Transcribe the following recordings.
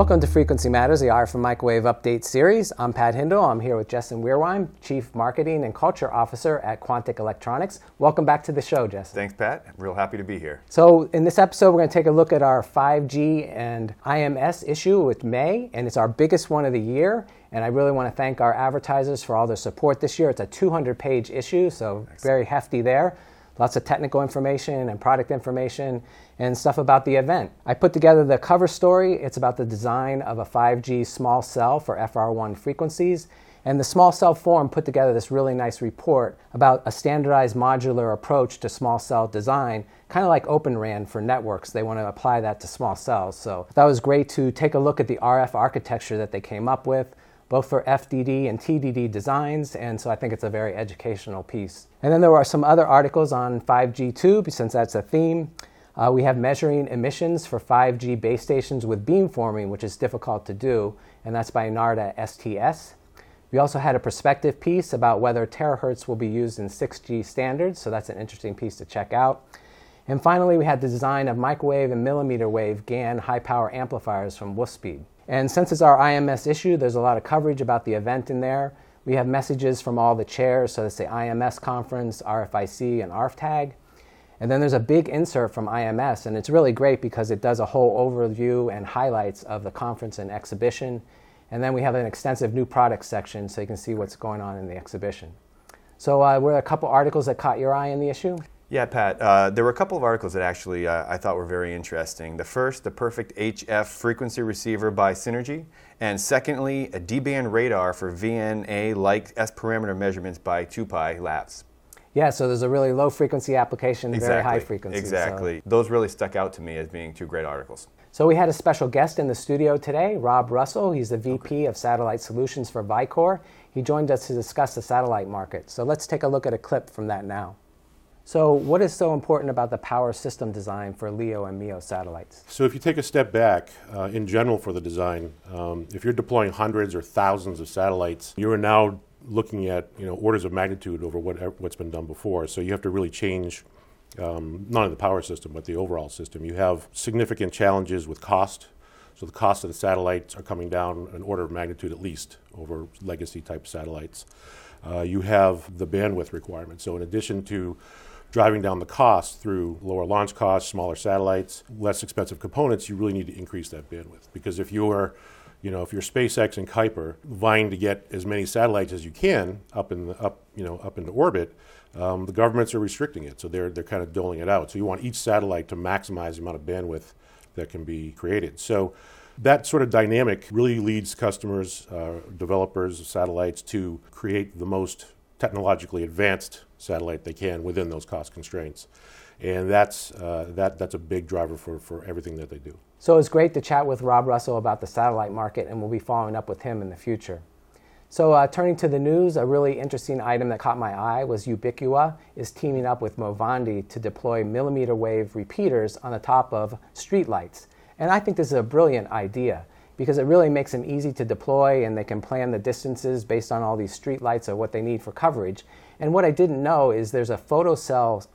Welcome to Frequency Matters, the RF and Microwave Update Series. I'm Pat Hindle. I'm here with Justin Weirwein, Chief Marketing and Culture Officer at Quantic Electronics. Welcome back to the show, Justin. Thanks, Pat. Real happy to be here. So, in this episode, we're going to take a look at our 5G and IMS issue with May, and it's our biggest one of the year. And I really want to thank our advertisers for all their support this year. It's a 200 page issue, so Excellent. very hefty there lots of technical information and product information and stuff about the event. I put together the cover story. It's about the design of a 5G small cell for FR1 frequencies. And the small cell forum put together this really nice report about a standardized modular approach to small cell design, kind of like Open RAN for networks. They want to apply that to small cells. So that was great to take a look at the RF architecture that they came up with, both for FDD and TDD designs, and so I think it's a very educational piece. And then there are some other articles on 5G too, since that's a theme. Uh, we have measuring emissions for 5G base stations with beamforming, which is difficult to do, and that's by Narda STS. We also had a perspective piece about whether terahertz will be used in 6G standards, so that's an interesting piece to check out. And finally, we had the design of microwave and millimeter wave GaN high power amplifiers from Wolfspeed. And since it's our IMS issue, there's a lot of coverage about the event in there. We have messages from all the chairs, so that's the IMS conference, RFIC, and ARFTG. And then there's a big insert from IMS, and it's really great because it does a whole overview and highlights of the conference and exhibition. And then we have an extensive new products section so you can see what's going on in the exhibition. So, uh, were there a couple articles that caught your eye in the issue? Yeah, Pat. Uh, there were a couple of articles that actually uh, I thought were very interesting. The first, the perfect HF frequency receiver by Synergy, and secondly, a D-band radar for VNA-like S parameter measurements by 2Pi Labs. Yeah, so there's a really low frequency application, exactly. very high frequency. Exactly. So. Those really stuck out to me as being two great articles. So we had a special guest in the studio today, Rob Russell. He's the VP okay. of Satellite Solutions for Vicor. He joined us to discuss the satellite market. So let's take a look at a clip from that now. So, what is so important about the power system design for LEO and MEO satellites? So, if you take a step back, uh, in general for the design, um, if you're deploying hundreds or thousands of satellites, you are now looking at you know orders of magnitude over what what's been done before. So, you have to really change um, not only the power system but the overall system. You have significant challenges with cost. So, the cost of the satellites are coming down an order of magnitude at least over legacy type satellites. Uh, you have the bandwidth requirement. So, in addition to driving down the cost through lower launch costs, smaller satellites, less expensive components, you really need to increase that bandwidth. Because if you're you know, if you're SpaceX and Kuiper vying to get as many satellites as you can up in the, up, you know, up into orbit, um, the governments are restricting it, so they're they're kind of doling it out. So you want each satellite to maximize the amount of bandwidth that can be created. So that sort of dynamic really leads customers, uh, developers of satellites to create the most technologically advanced satellite they can within those cost constraints. And that's, uh, that, that's a big driver for, for everything that they do. So it's great to chat with Rob Russell about the satellite market, and we'll be following up with him in the future. So, uh, turning to the news, a really interesting item that caught my eye was Ubicquia is teaming up with Movandi to deploy millimeter wave repeaters on the top of streetlights. And I think this is a brilliant idea because it really makes them easy to deploy and they can plan the distances based on all these street lights or what they need for coverage. And what I didn't know is there's a photocell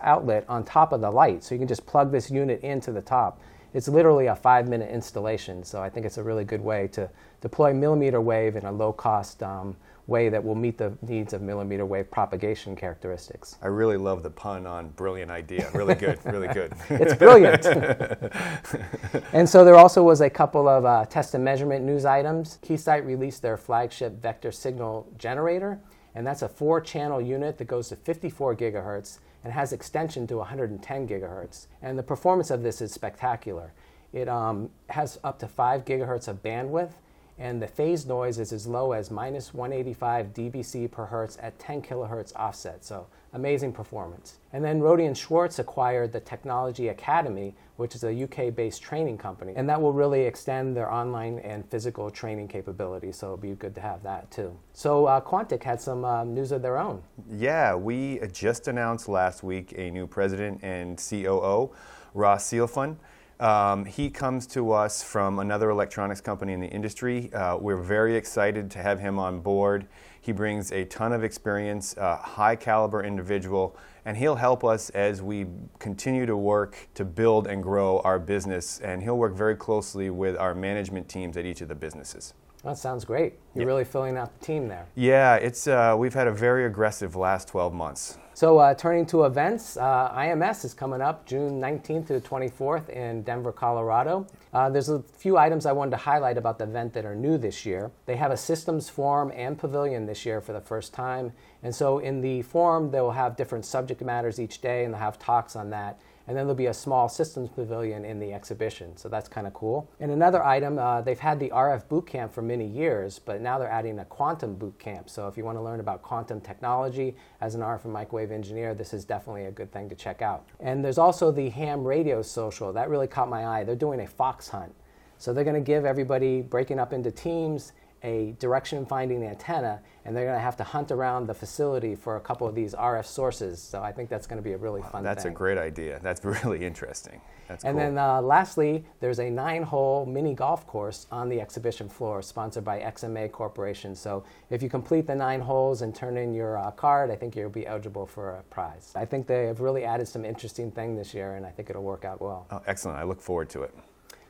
outlet on top of the light, so you can just plug this unit into the top. It's literally a five minute installation, so I think it's a really good way to deploy millimeter wave in a low cost um, way that will meet the needs of millimeter wave propagation characteristics. I really love the pun on brilliant idea. Really good, really good. it's brilliant. and so there also was a couple of uh, test and measurement news items. Keysight released their flagship vector signal generator, and that's a four channel unit that goes to 54 gigahertz and has extension to 110 gigahertz. And the performance of this is spectacular. It um, has up to 5 gigahertz of bandwidth and the phase noise is as low as minus 185 dBc per hertz at 10 kilohertz offset. So amazing performance. And then Rohde Schwarz acquired the Technology Academy, which is a UK-based training company, and that will really extend their online and physical training capabilities. So it'll be good to have that too. So uh, Quantic had some uh, news of their own. Yeah, we just announced last week a new president and COO, Ross Sealfun. Um, he comes to us from another electronics company in the industry. Uh, we're very excited to have him on board. He brings a ton of experience, high caliber individual, and he'll help us as we continue to work to build and grow our business. And he'll work very closely with our management teams at each of the businesses. That sounds great. You're really filling out the team there. Yeah, it's uh, we've had a very aggressive last 12 months. So, uh, turning to events, uh, IMS is coming up June 19th to the 24th in Denver, Colorado. Uh, there's a few items I wanted to highlight about the event that are new this year. They have a systems forum and pavilion this year for the first time. And so, in the forum, they will have different subject matters each day, and they'll have talks on that and then there'll be a small systems pavilion in the exhibition. So that's kind of cool. And another item, uh, they've had the RF boot camp for many years, but now they're adding a quantum boot camp. So if you want to learn about quantum technology as an RF and microwave engineer, this is definitely a good thing to check out. And there's also the ham radio social. That really caught my eye. They're doing a fox hunt. So they're going to give everybody breaking up into teams a direction finding antenna and they're going to have to hunt around the facility for a couple of these RF sources. So I think that's going to be a really fun That's thing. a great idea. That's really interesting. That's and cool. then uh, lastly, there's a nine hole mini golf course on the exhibition floor sponsored by XMA Corporation. So if you complete the nine holes and turn in your uh, card, I think you'll be eligible for a prize. I think they have really added some interesting thing this year and I think it'll work out well. oh, excellent. I look forward to it.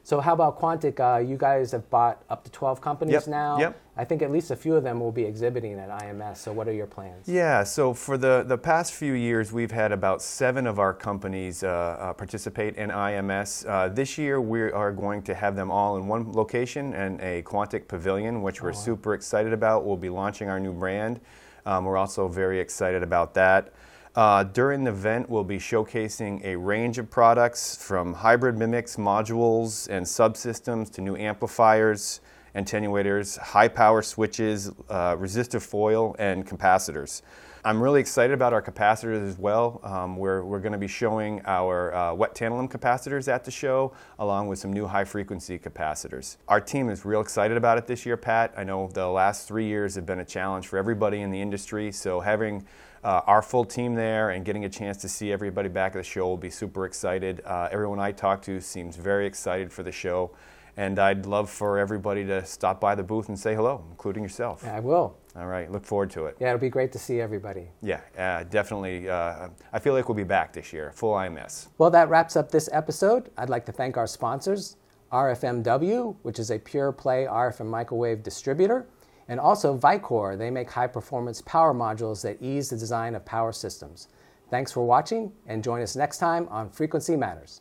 So how about Quantic? Uh, you guys have bought up to 12 companies Yep, now. yep. I think at least a few of them will be exhibiting at IMS. So what are your plans? Yeah, so for the, the past few years, we've had about seven of our companies uh, uh, participate in IMS. Uh, this year, we are going to have them all in one location and a Quantic Pavilion, which we're super excited about. We'll be launching our new brand. Um, we're also very excited about that. Uh, during the event, we'll be showcasing a range of products from hybrid mimics, modules, and subsystems to new amplifiers, attenuators, high power switches, uh, resistive foil, and capacitors. I'm really excited about our capacitors as well. Um, we're we're going to be showing our uh, wet tantalum capacitors at the show, along with some new high frequency capacitors. Our team is real excited about it this year, Pat. I know the last three years have been a challenge for everybody in the industry, so having uh, our full team there and getting a chance to see everybody back at the show will be super excited. Uh, everyone I talk to seems very excited for the show, and I'd love for everybody to stop by the booth and say hello, including yourself. I will. All right, look forward to it. Yeah, it'll be great to see everybody. Yeah, uh, definitely. Uh, I feel like we'll be back this year, full IMS. Well, that wraps up this episode. I'd like to thank our sponsors, RFMW, which is a pure play RF and microwave distributor, and also Vicor. They make high performance power modules that ease the design of power systems. Thanks for watching, and join us next time on Frequency Matters.